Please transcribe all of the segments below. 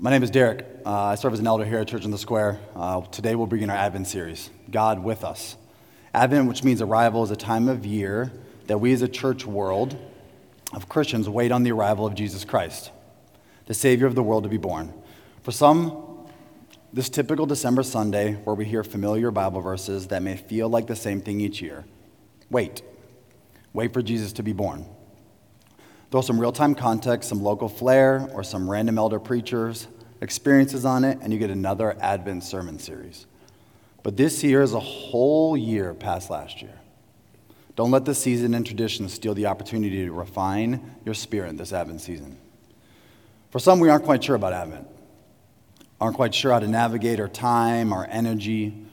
My name is Derek. Uh, I serve as an elder here at Church in the Square. Uh, today we'll begin our Advent series, God with Us. Advent, which means arrival, is a time of year that we as a church world of Christians wait on the arrival of Jesus Christ, the Savior of the world to be born. For some, this typical December Sunday where we hear familiar Bible verses that may feel like the same thing each year. Wait. Wait for Jesus to be born. Throw some real time context, some local flair, or some random elder preachers' experiences on it, and you get another Advent sermon series. But this year is a whole year past last year. Don't let the season and tradition steal the opportunity to refine your spirit this Advent season. For some, we aren't quite sure about Advent, aren't quite sure how to navigate our time, our energy.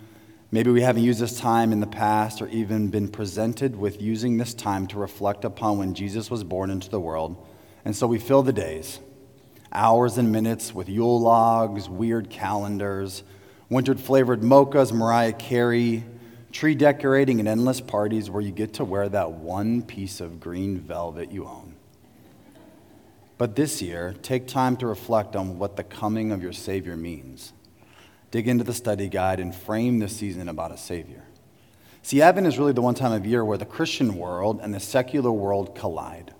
Maybe we haven't used this time in the past or even been presented with using this time to reflect upon when Jesus was born into the world. And so we fill the days, hours and minutes with Yule logs, weird calendars, winter flavored mochas, Mariah Carey, tree decorating, and endless parties where you get to wear that one piece of green velvet you own. But this year, take time to reflect on what the coming of your Savior means dig into the study guide, and frame the season about a Savior. See, Advent is really the one time of year where the Christian world and the secular world collide.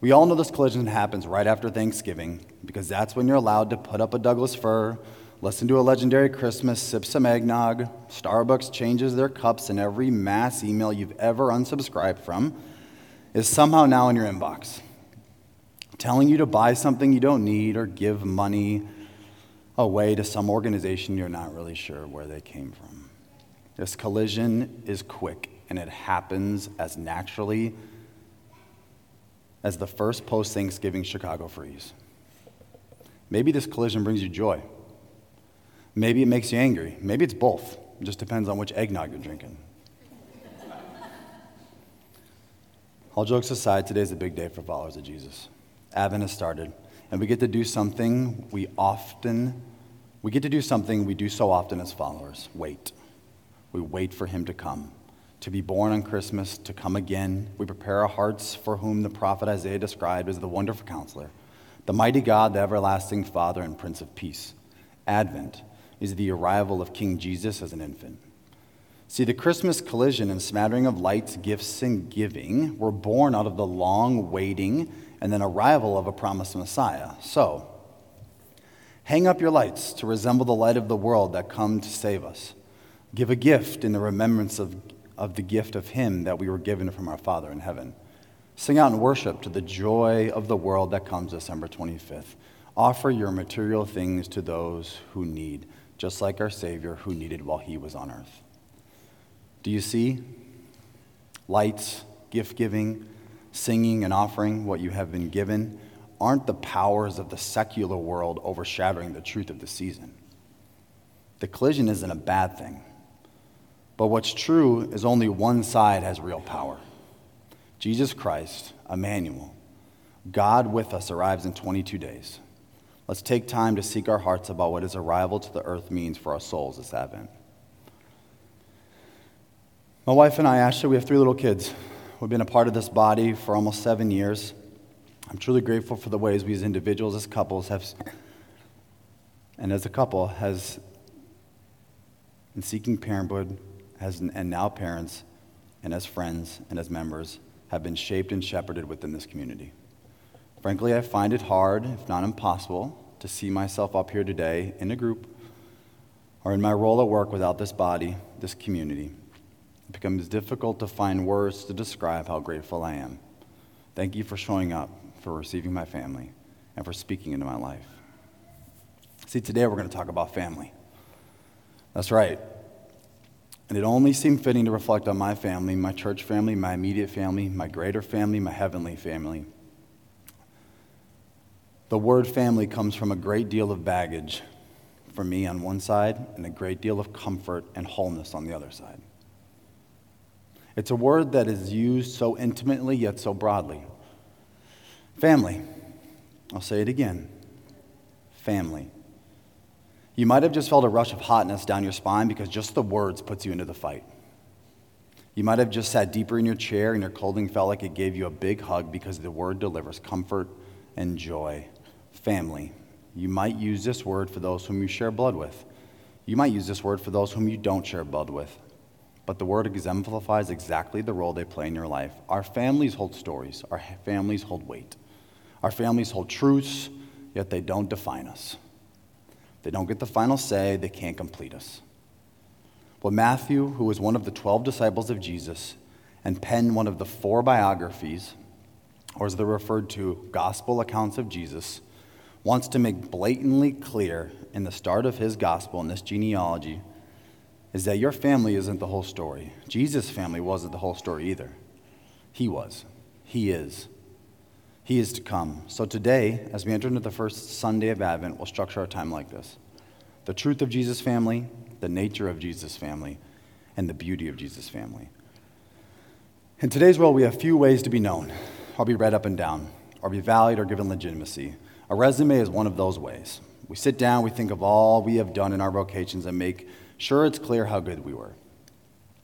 We all know this collision happens right after Thanksgiving because that's when you're allowed to put up a Douglas fir, listen to a legendary Christmas, sip some eggnog. Starbucks changes their cups, and every mass email you've ever unsubscribed from is somehow now in your inbox, telling you to buy something you don't need or give money away to some organization you're not really sure where they came from. This collision is quick and it happens as naturally as the first post Thanksgiving Chicago freeze. Maybe this collision brings you joy. Maybe it makes you angry. Maybe it's both. It just depends on which eggnog you're drinking. All jokes aside, today's a big day for followers of Jesus. Advent has started and we get to do something we often we get to do something we do so often as followers. Wait. We wait for him to come. To be born on christmas to come again. We prepare our hearts for whom the prophet isaiah described as the wonderful counselor the mighty god the everlasting father and prince of peace. Advent is the arrival of king jesus as an infant. See, the Christmas collision and smattering of lights, gifts, and giving were born out of the long waiting and then arrival of a promised Messiah. So, hang up your lights to resemble the light of the world that come to save us. Give a gift in the remembrance of, of the gift of Him that we were given from our Father in heaven. Sing out and worship to the joy of the world that comes December 25th. Offer your material things to those who need, just like our Savior who needed while He was on earth. Do you see? Lights, gift giving, singing and offering what you have been given aren't the powers of the secular world overshadowing the truth of the season. The collision isn't a bad thing. But what's true is only one side has real power. Jesus Christ, Emmanuel, God with us, arrives in 22 days. Let's take time to seek our hearts about what his arrival to the earth means for our souls this Advent. My wife and I, Ashley, we have three little kids. We've been a part of this body for almost seven years. I'm truly grateful for the ways we as individuals, as couples, have, and as a couple, has, in seeking parenthood, has, and now parents, and as friends and as members, have been shaped and shepherded within this community. Frankly, I find it hard, if not impossible, to see myself up here today in a group or in my role at work without this body, this community. It becomes difficult to find words to describe how grateful I am. Thank you for showing up, for receiving my family, and for speaking into my life. See, today we're going to talk about family. That's right. And it only seemed fitting to reflect on my family, my church family, my immediate family, my greater family, my heavenly family. The word family comes from a great deal of baggage for me on one side and a great deal of comfort and wholeness on the other side. It's a word that is used so intimately yet so broadly. Family. I'll say it again. Family. You might have just felt a rush of hotness down your spine because just the words puts you into the fight. You might have just sat deeper in your chair and your clothing felt like it gave you a big hug because the word delivers comfort and joy. Family. You might use this word for those whom you share blood with. You might use this word for those whom you don't share blood with. But the word exemplifies exactly the role they play in your life. Our families hold stories, our families hold weight. Our families hold truths, yet they don't define us. They don't get the final say, they can't complete us. Well, Matthew, who was one of the 12 disciples of Jesus and penned one of the four biographies, or as they're referred to, gospel accounts of Jesus, wants to make blatantly clear in the start of his gospel, in this genealogy, is that your family isn't the whole story. Jesus' family wasn't the whole story either. He was. He is. He is to come. So today, as we enter into the first Sunday of Advent, we'll structure our time like this the truth of Jesus' family, the nature of Jesus' family, and the beauty of Jesus' family. In today's world, we have few ways to be known, or be read up and down, or be valued or given legitimacy. A resume is one of those ways. We sit down, we think of all we have done in our vocations, and make sure it's clear how good we were.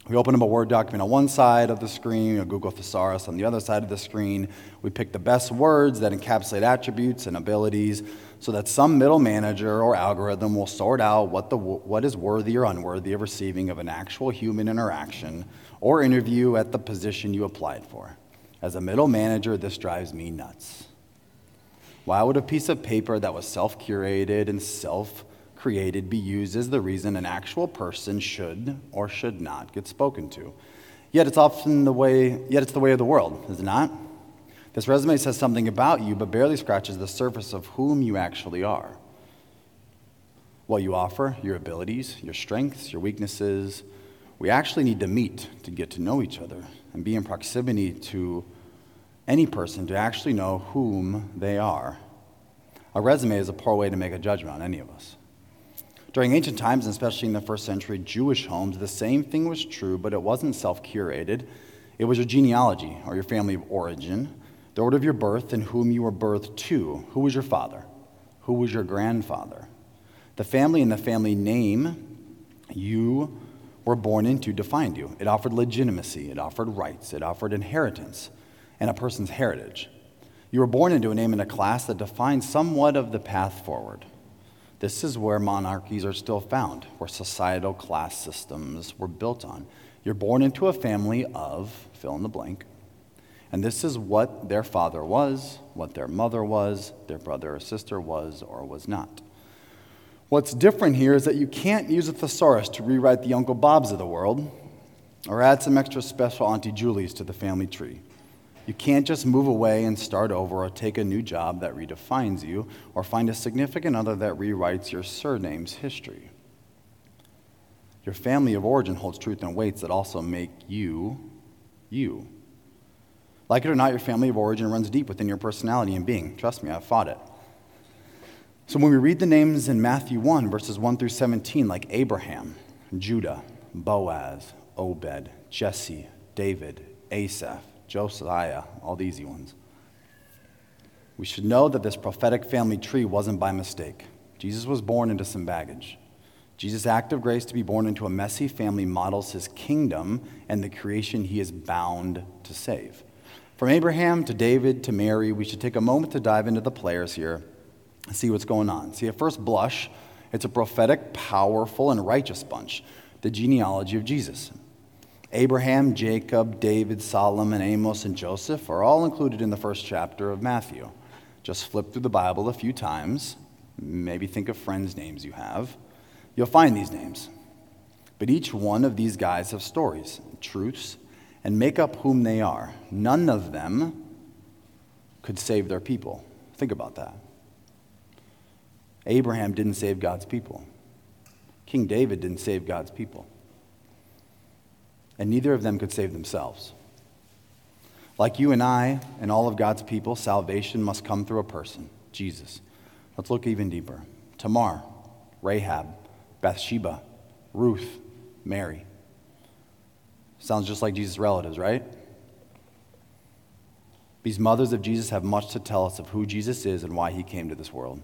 We open up a Word document on one side of the screen, a Google Thesaurus on the other side of the screen. We pick the best words that encapsulate attributes and abilities so that some middle manager or algorithm will sort out what, the, what is worthy or unworthy of receiving of an actual human interaction or interview at the position you applied for. As a middle manager, this drives me nuts. Why would a piece of paper that was self curated and self created be used as the reason an actual person should or should not get spoken to. Yet it's often the way, yet it's the way of the world, is it not? This resume says something about you, but barely scratches the surface of whom you actually are. What you offer, your abilities, your strengths, your weaknesses. We actually need to meet to get to know each other and be in proximity to any person to actually know whom they are. A resume is a poor way to make a judgment on any of us. During ancient times, and especially in the first century Jewish homes, the same thing was true, but it wasn't self curated. It was your genealogy or your family of origin, the order of your birth, and whom you were birthed to. Who was your father? Who was your grandfather? The family and the family name you were born into defined you. It offered legitimacy, it offered rights, it offered inheritance, and a person's heritage. You were born into a name and a class that defined somewhat of the path forward. This is where monarchies are still found, where societal class systems were built on. You're born into a family of fill in the blank, and this is what their father was, what their mother was, their brother or sister was or was not. What's different here is that you can't use a thesaurus to rewrite the Uncle Bobs of the world or add some extra special Auntie Julies to the family tree. You can't just move away and start over or take a new job that redefines you or find a significant other that rewrites your surname's history. Your family of origin holds truth and weights that also make you you. Like it or not, your family of origin runs deep within your personality and being. Trust me, I've fought it. So when we read the names in Matthew 1, verses 1 through 17, like Abraham, Judah, Boaz, Obed, Jesse, David, Asaph, Josiah, all the easy ones. We should know that this prophetic family tree wasn't by mistake. Jesus was born into some baggage. Jesus' act of grace to be born into a messy family models his kingdom and the creation he is bound to save. From Abraham to David to Mary, we should take a moment to dive into the players here and see what's going on. See, at first blush, it's a prophetic, powerful, and righteous bunch, the genealogy of Jesus. Abraham, Jacob, David, Solomon, Amos, and Joseph are all included in the first chapter of Matthew. Just flip through the Bible a few times, maybe think of friends' names you have. You'll find these names. But each one of these guys have stories, truths, and make up whom they are. None of them could save their people. Think about that. Abraham didn't save God's people. King David didn't save God's people and neither of them could save themselves. Like you and I and all of God's people, salvation must come through a person, Jesus. Let's look even deeper. Tamar, Rahab, Bathsheba, Ruth, Mary. Sounds just like Jesus' relatives, right? These mothers of Jesus have much to tell us of who Jesus is and why he came to this world.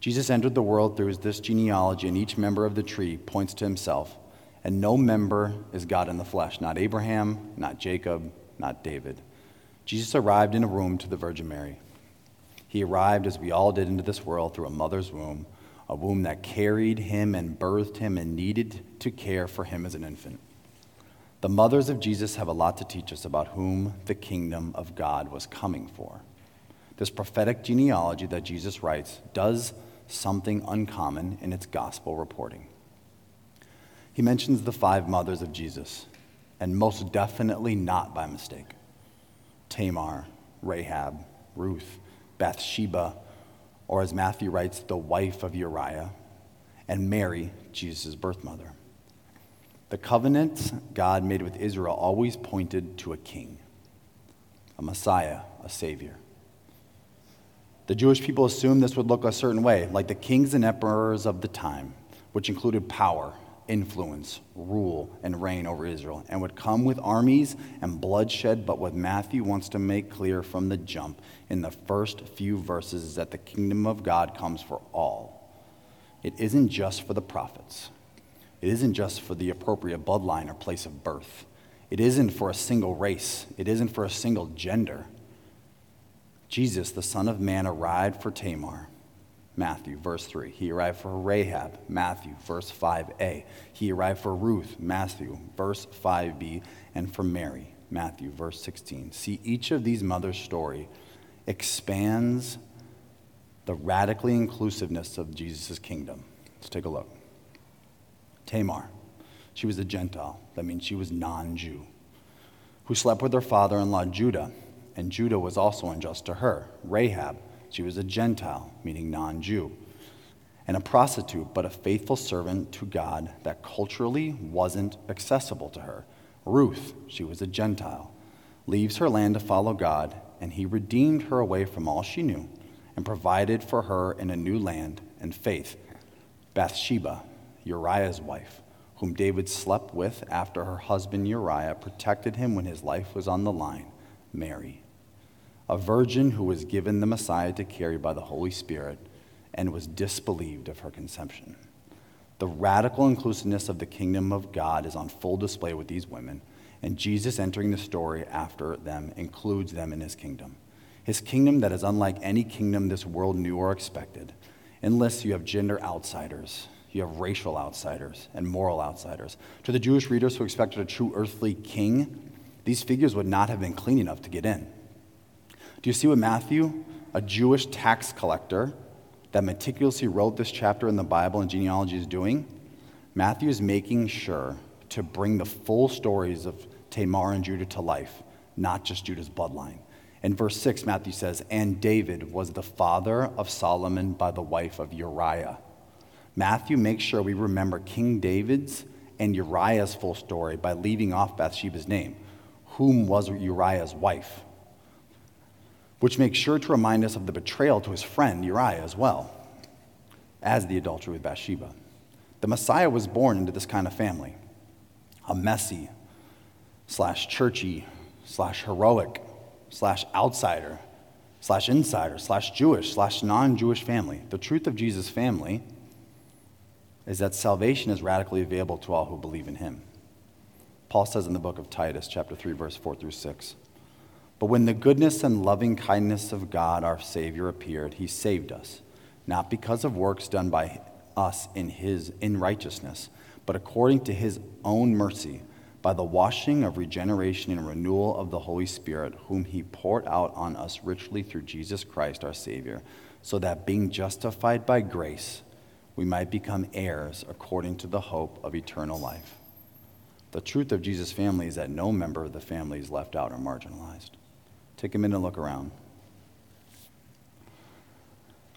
Jesus entered the world through this genealogy, and each member of the tree points to himself and no member is God in the flesh, not Abraham, not Jacob, not David. Jesus arrived in a room to the Virgin Mary. He arrived as we all did into this world through a mother's womb, a womb that carried him and birthed him and needed to care for him as an infant. The mothers of Jesus have a lot to teach us about whom the kingdom of God was coming for. This prophetic genealogy that Jesus writes does something uncommon in its gospel reporting. He mentions the five mothers of Jesus, and most definitely not by mistake Tamar, Rahab, Ruth, Bathsheba, or as Matthew writes, the wife of Uriah, and Mary, Jesus' birth mother. The covenant God made with Israel always pointed to a king, a Messiah, a Savior. The Jewish people assumed this would look a certain way, like the kings and emperors of the time, which included power, influence, rule, and reign over Israel, and would come with armies and bloodshed. But what Matthew wants to make clear from the jump in the first few verses is that the kingdom of God comes for all. It isn't just for the prophets, it isn't just for the appropriate bloodline or place of birth, it isn't for a single race, it isn't for a single gender. Jesus, the Son of Man, arrived for Tamar. Matthew, verse 3. He arrived for Rahab, Matthew, verse 5a. He arrived for Ruth, Matthew, verse 5b, and for Mary, Matthew, verse 16. See, each of these mothers' story expands the radically inclusiveness of Jesus' kingdom. Let's take a look. Tamar, she was a Gentile. That means she was non Jew, who slept with her father in law, Judah and Judah was also unjust to her. Rahab, she was a Gentile, meaning non Jew, and a prostitute, but a faithful servant to God that culturally wasn't accessible to her. Ruth, she was a Gentile, leaves her land to follow God, and he redeemed her away from all she knew and provided for her in a new land and faith. Bathsheba, Uriah's wife, whom David slept with after her husband Uriah protected him when his life was on the line, Mary a virgin who was given the Messiah to carry by the Holy Spirit and was disbelieved of her conception. The radical inclusiveness of the kingdom of God is on full display with these women, and Jesus entering the story after them includes them in his kingdom. His kingdom that is unlike any kingdom this world knew or expected. Unless you have gender outsiders, you have racial outsiders and moral outsiders. To the Jewish readers who expected a true earthly king, these figures would not have been clean enough to get in. Do you see what Matthew, a Jewish tax collector that meticulously wrote this chapter in the Bible and genealogy, is doing? Matthew is making sure to bring the full stories of Tamar and Judah to life, not just Judah's bloodline. In verse 6, Matthew says, And David was the father of Solomon by the wife of Uriah. Matthew makes sure we remember King David's and Uriah's full story by leaving off Bathsheba's name. Whom was Uriah's wife? Which makes sure to remind us of the betrayal to his friend Uriah as well, as the adultery with Bathsheba. The Messiah was born into this kind of family a messy, slash churchy, slash heroic, slash outsider, slash insider, slash Jewish, slash non Jewish family. The truth of Jesus' family is that salvation is radically available to all who believe in him. Paul says in the book of Titus, chapter 3, verse 4 through 6. But when the goodness and loving kindness of God our Savior appeared, he saved us, not because of works done by us in his in righteousness, but according to his own mercy, by the washing of regeneration and renewal of the Holy Spirit, whom he poured out on us richly through Jesus Christ our Savior, so that being justified by grace, we might become heirs according to the hope of eternal life. The truth of Jesus' family is that no member of the family is left out or marginalized. Take a minute and look around.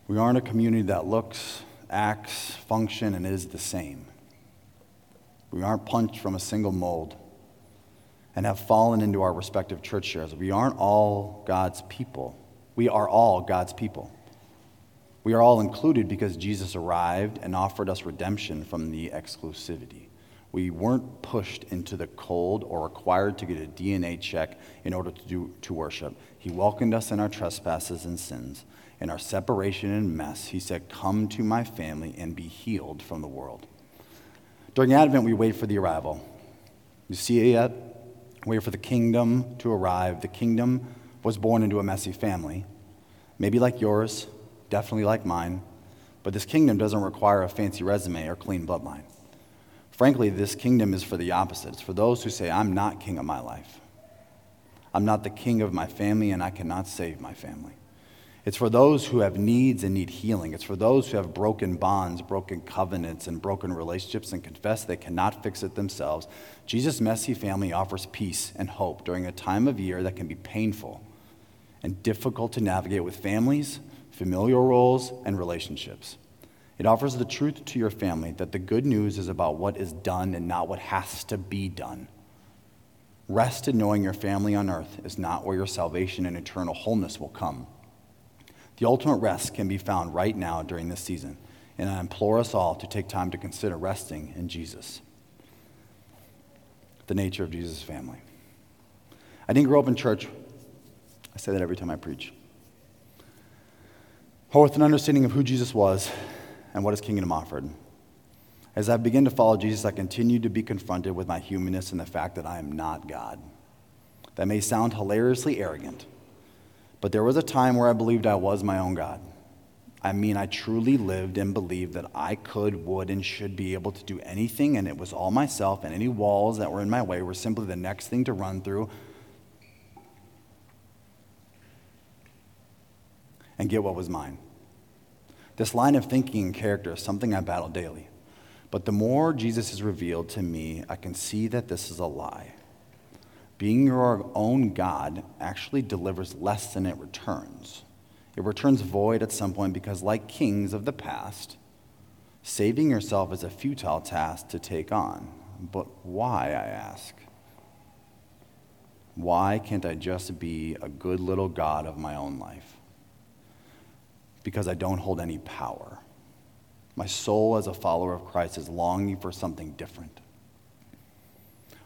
We aren't a community that looks, acts, function, and is the same. We aren't punched from a single mold and have fallen into our respective church shares. We aren't all God's people. We are all God's people. We are all included because Jesus arrived and offered us redemption from the exclusivity. We weren't pushed into the cold or required to get a DNA check in order to, do, to worship. He welcomed us in our trespasses and sins. In our separation and mess, He said, Come to my family and be healed from the world. During Advent, we wait for the arrival. You see it yet? Wait for the kingdom to arrive. The kingdom was born into a messy family. maybe like yours, definitely like mine, but this kingdom doesn't require a fancy resume or clean bloodline. Frankly, this kingdom is for the opposite. It's for those who say, I'm not king of my life. I'm not the king of my family, and I cannot save my family. It's for those who have needs and need healing. It's for those who have broken bonds, broken covenants, and broken relationships and confess they cannot fix it themselves. Jesus' messy family offers peace and hope during a time of year that can be painful and difficult to navigate with families, familial roles, and relationships. It offers the truth to your family that the good news is about what is done and not what has to be done. Rest in knowing your family on earth is not where your salvation and eternal wholeness will come. The ultimate rest can be found right now during this season, and I implore us all to take time to consider resting in Jesus. The nature of Jesus' family. I didn't grow up in church. I say that every time I preach. Or with an understanding of who Jesus was and what his kingdom offered. As I begin to follow Jesus, I continue to be confronted with my humanness and the fact that I am not God. That may sound hilariously arrogant, but there was a time where I believed I was my own God. I mean, I truly lived and believed that I could, would, and should be able to do anything, and it was all myself, and any walls that were in my way were simply the next thing to run through and get what was mine. This line of thinking and character is something I battle daily. But the more Jesus is revealed to me, I can see that this is a lie. Being your own God actually delivers less than it returns. It returns void at some point because, like kings of the past, saving yourself is a futile task to take on. But why, I ask? Why can't I just be a good little God of my own life? Because I don't hold any power. My soul, as a follower of Christ, is longing for something different.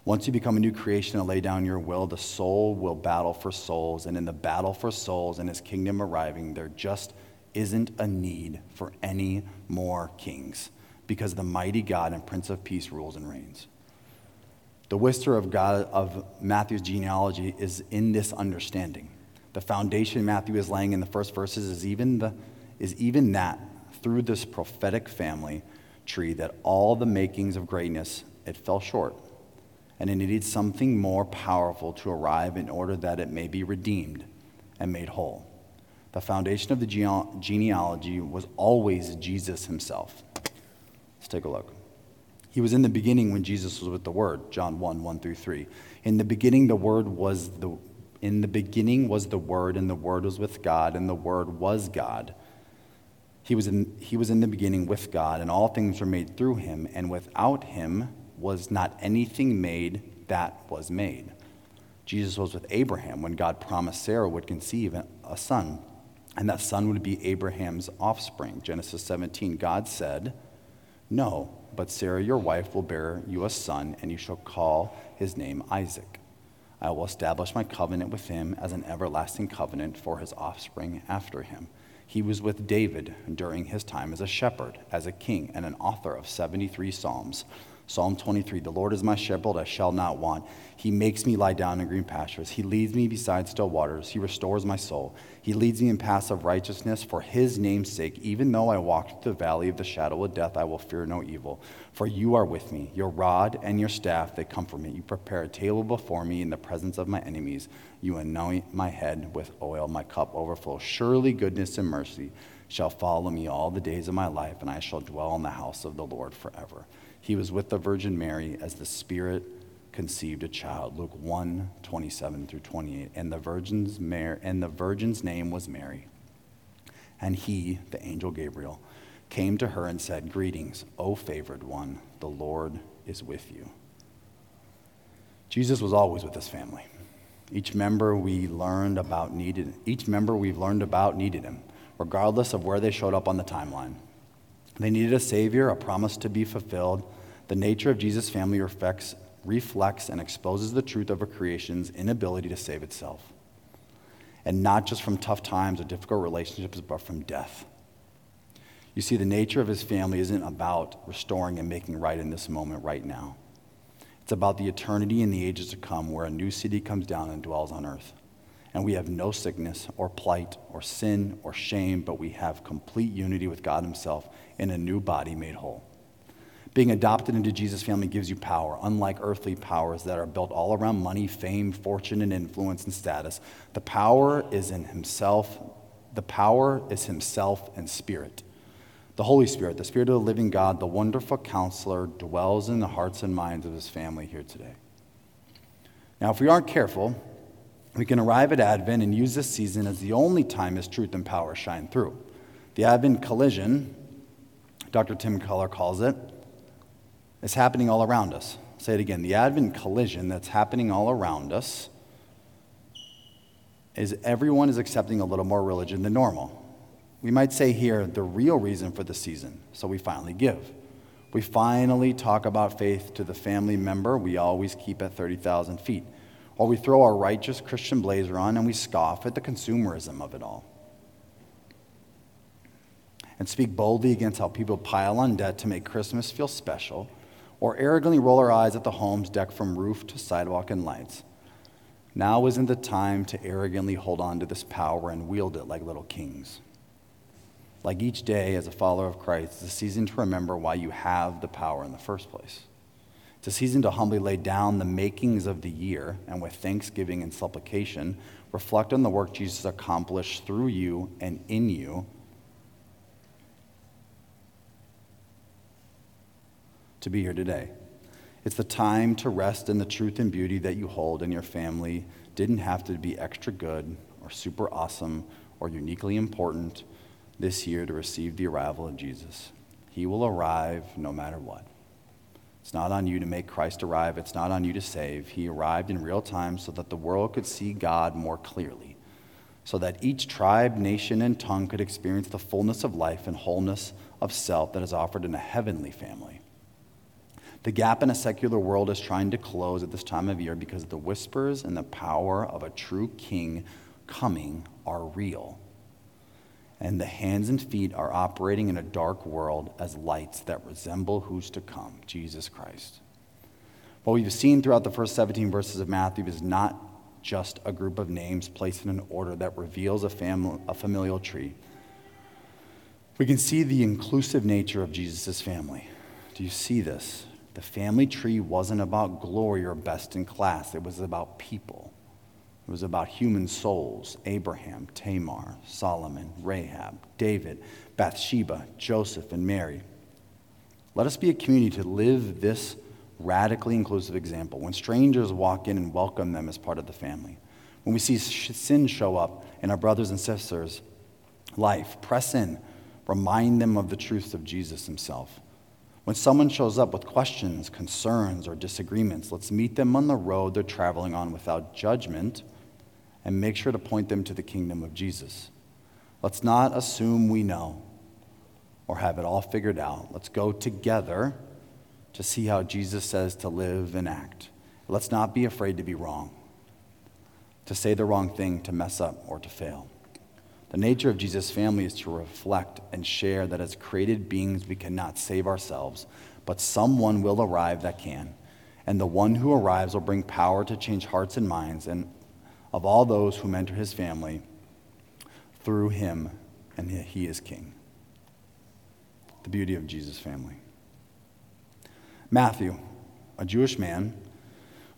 Once you become a new creation and lay down your will, the soul will battle for souls. And in the battle for souls and his kingdom arriving, there just isn't a need for any more kings because the mighty God and Prince of Peace rules and reigns. The whisper of God of Matthew's genealogy is in this understanding. The foundation Matthew is laying in the first verses is even, the, is even that through this prophetic family tree that all the makings of greatness it fell short and it needed something more powerful to arrive in order that it may be redeemed and made whole. The foundation of the genealogy was always Jesus himself. Let's take a look. He was in the beginning when Jesus was with the Word, John 1 1 through 3. In the beginning, the Word was the in the beginning was the Word, and the Word was with God, and the Word was God. He was in, he was in the beginning with God, and all things were made through him, and without him was not anything made that was made. Jesus was with Abraham when God promised Sarah would conceive a son, and that son would be Abraham's offspring. Genesis 17, God said, No, but Sarah, your wife, will bear you a son, and you shall call his name Isaac. I will establish my covenant with him as an everlasting covenant for his offspring after him. He was with David during his time as a shepherd, as a king, and an author of 73 Psalms. Psalm 23 The Lord is my shepherd, I shall not want. He makes me lie down in green pastures. He leads me beside still waters. He restores my soul. He leads me in paths of righteousness for his name's sake. Even though I walk through the valley of the shadow of death, I will fear no evil. For you are with me. Your rod and your staff, they comfort me. You prepare a table before me in the presence of my enemies. You anoint my head with oil. My cup overflows. Surely goodness and mercy shall follow me all the days of my life, and I shall dwell in the house of the Lord forever. He was with the Virgin Mary as the Spirit conceived a child. Luke 1 27 through 28. And the, virgin's Mary, and the virgin's name was Mary. And he, the angel Gabriel, came to her and said, Greetings, O favored one, the Lord is with you. Jesus was always with his family. Each member we learned about needed each member we've learned about needed him, regardless of where they showed up on the timeline. They needed a Savior, a promise to be fulfilled. The nature of Jesus' family reflects, reflects and exposes the truth of a creation's inability to save itself. And not just from tough times or difficult relationships, but from death. You see, the nature of his family isn't about restoring and making right in this moment, right now. It's about the eternity and the ages to come, where a new city comes down and dwells on earth. And we have no sickness or plight or sin or shame, but we have complete unity with God Himself in a new body made whole. Being adopted into Jesus' family gives you power, unlike earthly powers that are built all around money, fame, fortune, and influence and status. The power is in Himself. The power is Himself and Spirit. The Holy Spirit, the Spirit of the living God, the wonderful counselor, dwells in the hearts and minds of His family here today. Now, if we aren't careful, we can arrive at Advent and use this season as the only time His truth and power shine through. The Advent collision, Dr. Tim Keller calls it, is happening all around us. I'll say it again. The Advent collision that's happening all around us is everyone is accepting a little more religion than normal. We might say here the real reason for the season, so we finally give. We finally talk about faith to the family member we always keep at 30,000 feet. Or we throw our righteous Christian blazer on and we scoff at the consumerism of it all. And speak boldly against how people pile on debt to make Christmas feel special, or arrogantly roll our eyes at the homes decked from roof to sidewalk and lights. Now isn't the time to arrogantly hold on to this power and wield it like little kings. Like each day as a follower of Christ, it's a season to remember why you have the power in the first place. It's a season to humbly lay down the makings of the year and with thanksgiving and supplication, reflect on the work Jesus accomplished through you and in you to be here today. It's the time to rest in the truth and beauty that you hold, and your family didn't have to be extra good or super awesome or uniquely important this year to receive the arrival of Jesus. He will arrive no matter what. It's not on you to make Christ arrive, it's not on you to save. He arrived in real time so that the world could see God more clearly, so that each tribe, nation, and tongue could experience the fullness of life and wholeness of self that is offered in a heavenly family. The gap in a secular world is trying to close at this time of year because the whispers and the power of a true king coming are real and the hands and feet are operating in a dark world as lights that resemble who's to come Jesus Christ. What we've seen throughout the first 17 verses of Matthew is not just a group of names placed in an order that reveals a, family, a familial tree. We can see the inclusive nature of Jesus' family. Do you see this? The family tree wasn't about glory or best in class, it was about people. It was about human souls Abraham, Tamar, Solomon, Rahab, David, Bathsheba, Joseph, and Mary. Let us be a community to live this radically inclusive example. When strangers walk in and welcome them as part of the family, when we see sin show up in our brothers and sisters' life, press in, remind them of the truths of Jesus himself. When someone shows up with questions, concerns, or disagreements, let's meet them on the road they're traveling on without judgment and make sure to point them to the kingdom of Jesus. Let's not assume we know or have it all figured out. Let's go together to see how Jesus says to live and act. Let's not be afraid to be wrong, to say the wrong thing, to mess up, or to fail. The nature of Jesus' family is to reflect and share that as created beings, we cannot save ourselves, but someone will arrive that can. And the one who arrives will bring power to change hearts and minds and of all those who enter his family through him, and he is king. The beauty of Jesus' family. Matthew, a Jewish man,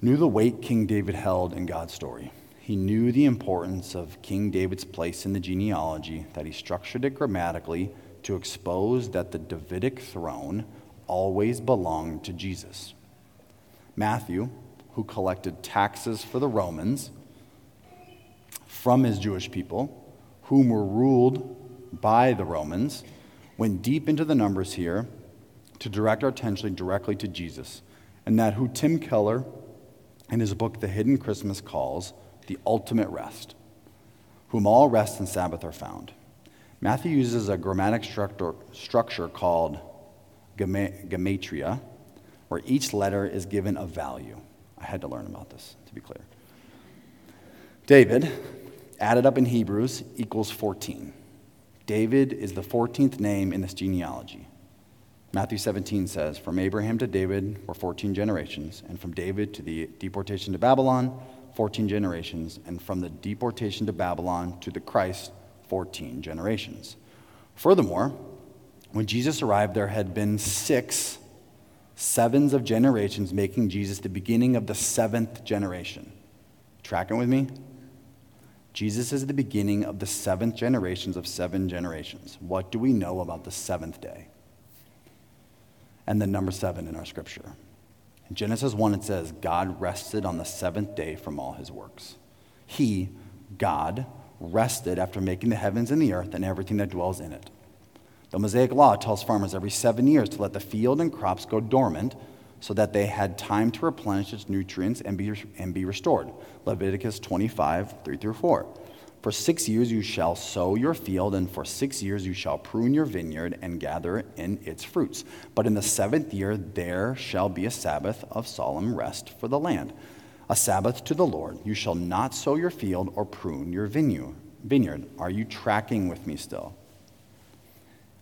knew the weight King David held in God's story. He knew the importance of King David's place in the genealogy, that he structured it grammatically to expose that the Davidic throne always belonged to Jesus. Matthew, who collected taxes for the Romans, from his Jewish people, whom were ruled by the Romans, went deep into the numbers here to direct our attention directly to Jesus, and that who Tim Keller, in his book The Hidden Christmas, calls the ultimate rest, whom all rest and Sabbath are found. Matthew uses a grammatic structure, structure called gematria, where each letter is given a value. I had to learn about this, to be clear. David, added up in Hebrews equals 14. David is the 14th name in this genealogy. Matthew 17 says, From Abraham to David were 14 generations, and from David to the deportation to Babylon, 14 generations, and from the deportation to Babylon to the Christ, 14 generations. Furthermore, when Jesus arrived, there had been six sevens of generations, making Jesus the beginning of the seventh generation. Tracking with me? Jesus is the beginning of the seventh generations of seven generations. What do we know about the seventh day? And the number seven in our scripture. In Genesis 1, it says, God rested on the seventh day from all his works. He, God, rested after making the heavens and the earth and everything that dwells in it. The Mosaic Law tells farmers every seven years to let the field and crops go dormant so that they had time to replenish its nutrients and be, and be restored. Leviticus 25, 3 through 4. For six years you shall sow your field, and for six years you shall prune your vineyard and gather in its fruits. But in the seventh year there shall be a Sabbath of solemn rest for the land, a Sabbath to the Lord. You shall not sow your field or prune your vineyard. Are you tracking with me still?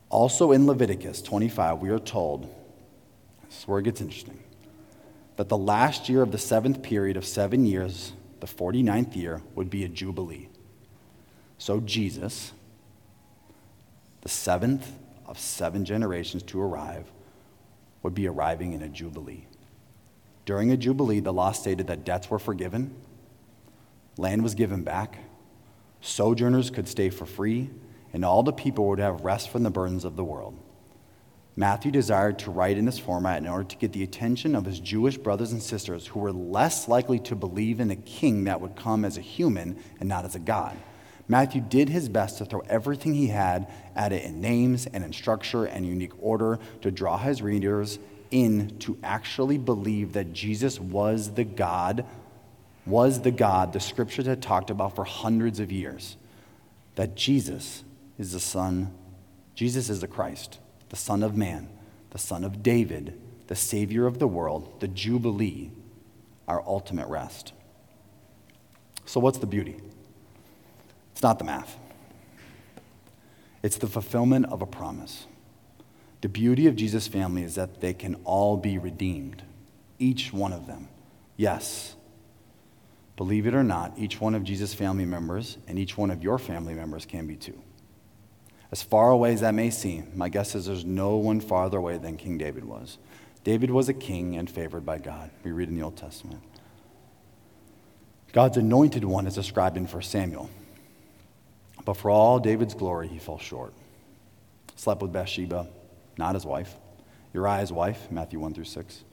Also in Leviticus 25, we are told this is where it gets interesting. That the last year of the seventh period of seven years, the 49th year, would be a jubilee. So Jesus, the seventh of seven generations to arrive, would be arriving in a jubilee. During a jubilee, the law stated that debts were forgiven, land was given back, sojourners could stay for free, and all the people would have rest from the burdens of the world. Matthew desired to write in this format in order to get the attention of his Jewish brothers and sisters who were less likely to believe in a king that would come as a human and not as a God. Matthew did his best to throw everything he had at it in names and in structure and unique order to draw his readers in to actually believe that Jesus was the God, was the God the scriptures had talked about for hundreds of years. That Jesus is the Son, Jesus is the Christ the Son of Man, the Son of David, the Savior of the world, the Jubilee, our ultimate rest. So, what's the beauty? It's not the math, it's the fulfillment of a promise. The beauty of Jesus' family is that they can all be redeemed, each one of them. Yes, believe it or not, each one of Jesus' family members and each one of your family members can be too. As far away as that may seem, my guess is there's no one farther away than King David was. David was a king and favored by God. We read in the Old Testament. God's anointed one is described in 1 Samuel. But for all David's glory, he fell short. Slept with Bathsheba, not his wife, Uriah's wife, Matthew 1 through 6.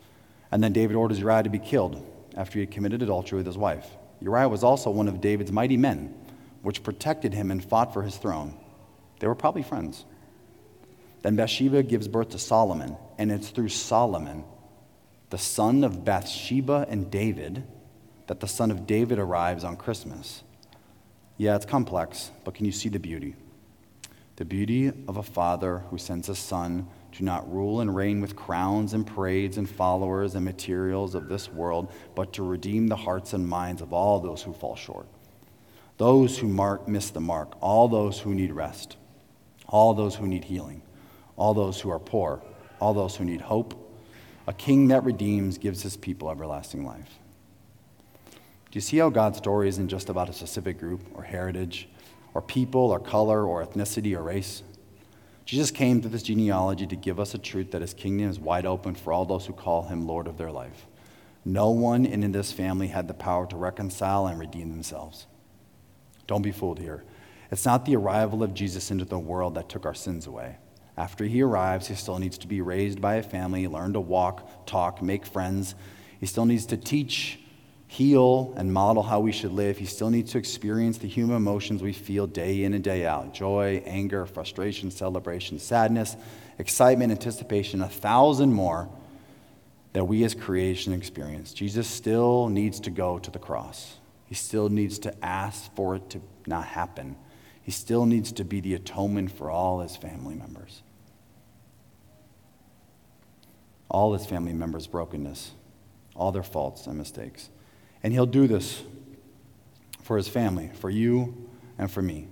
And then David orders Uriah to be killed after he had committed adultery with his wife. Uriah was also one of David's mighty men, which protected him and fought for his throne. They were probably friends. Then Bathsheba gives birth to Solomon, and it's through Solomon, the son of Bathsheba and David, that the son of David arrives on Christmas. Yeah, it's complex, but can you see the beauty? The beauty of a father who sends a son to not rule and reign with crowns and parades and followers and materials of this world, but to redeem the hearts and minds of all those who fall short, those who mark, miss the mark, all those who need rest all those who need healing, all those who are poor, all those who need hope. A king that redeems gives his people everlasting life. Do you see how God's story isn't just about a specific group or heritage or people or color or ethnicity or race? Jesus came through this genealogy to give us a truth that his kingdom is wide open for all those who call him Lord of their life. No one in this family had the power to reconcile and redeem themselves. Don't be fooled here. It's not the arrival of Jesus into the world that took our sins away. After he arrives, he still needs to be raised by a family, learn to walk, talk, make friends. He still needs to teach, heal, and model how we should live. He still needs to experience the human emotions we feel day in and day out joy, anger, frustration, celebration, sadness, excitement, anticipation, a thousand more that we as creation experience. Jesus still needs to go to the cross. He still needs to ask for it to not happen. He still needs to be the atonement for all his family members. All his family members' brokenness, all their faults and mistakes. And he'll do this for his family, for you and for me.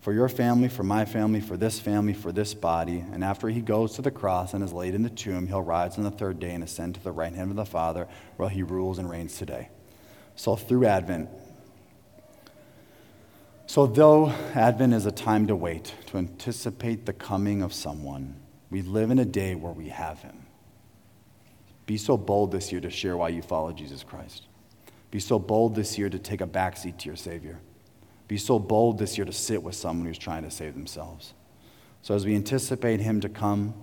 For your family, for my family, for this family, for this body. And after he goes to the cross and is laid in the tomb, he'll rise on the third day and ascend to the right hand of the Father, where he rules and reigns today. So, through Advent, so though Advent is a time to wait, to anticipate the coming of someone, we live in a day where we have him. Be so bold this year to share why you follow Jesus Christ. Be so bold this year to take a backseat to your Savior. Be so bold this year to sit with someone who's trying to save themselves. So, as we anticipate him to come,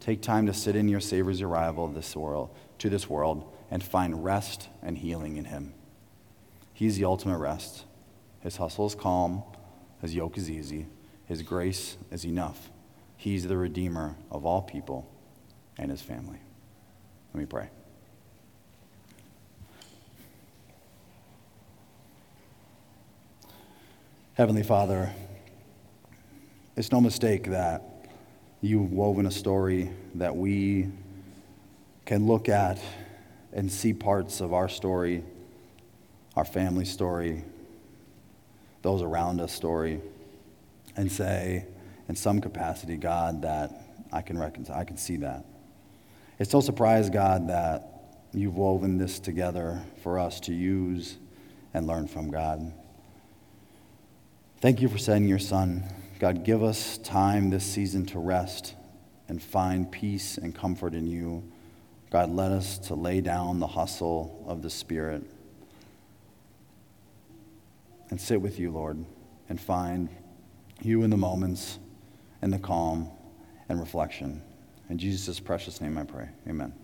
take time to sit in your Savior's arrival this world, to this world and find rest and healing in him. He's the ultimate rest. His hustle is calm, his yoke is easy, his grace is enough. He's the Redeemer of all people and his family. Let me pray. Heavenly Father, it's no mistake that you've woven a story that we can look at and see parts of our story, our family story, those around us story, and say, in some capacity, God, that I can reconcile, I can see that. It's no surprise, God, that you've woven this together for us to use and learn from God. Thank you for sending your son. God, give us time this season to rest and find peace and comfort in you. God, let us to lay down the hustle of the Spirit and sit with you, Lord, and find you in the moments and the calm and reflection. In Jesus' precious name I pray. Amen.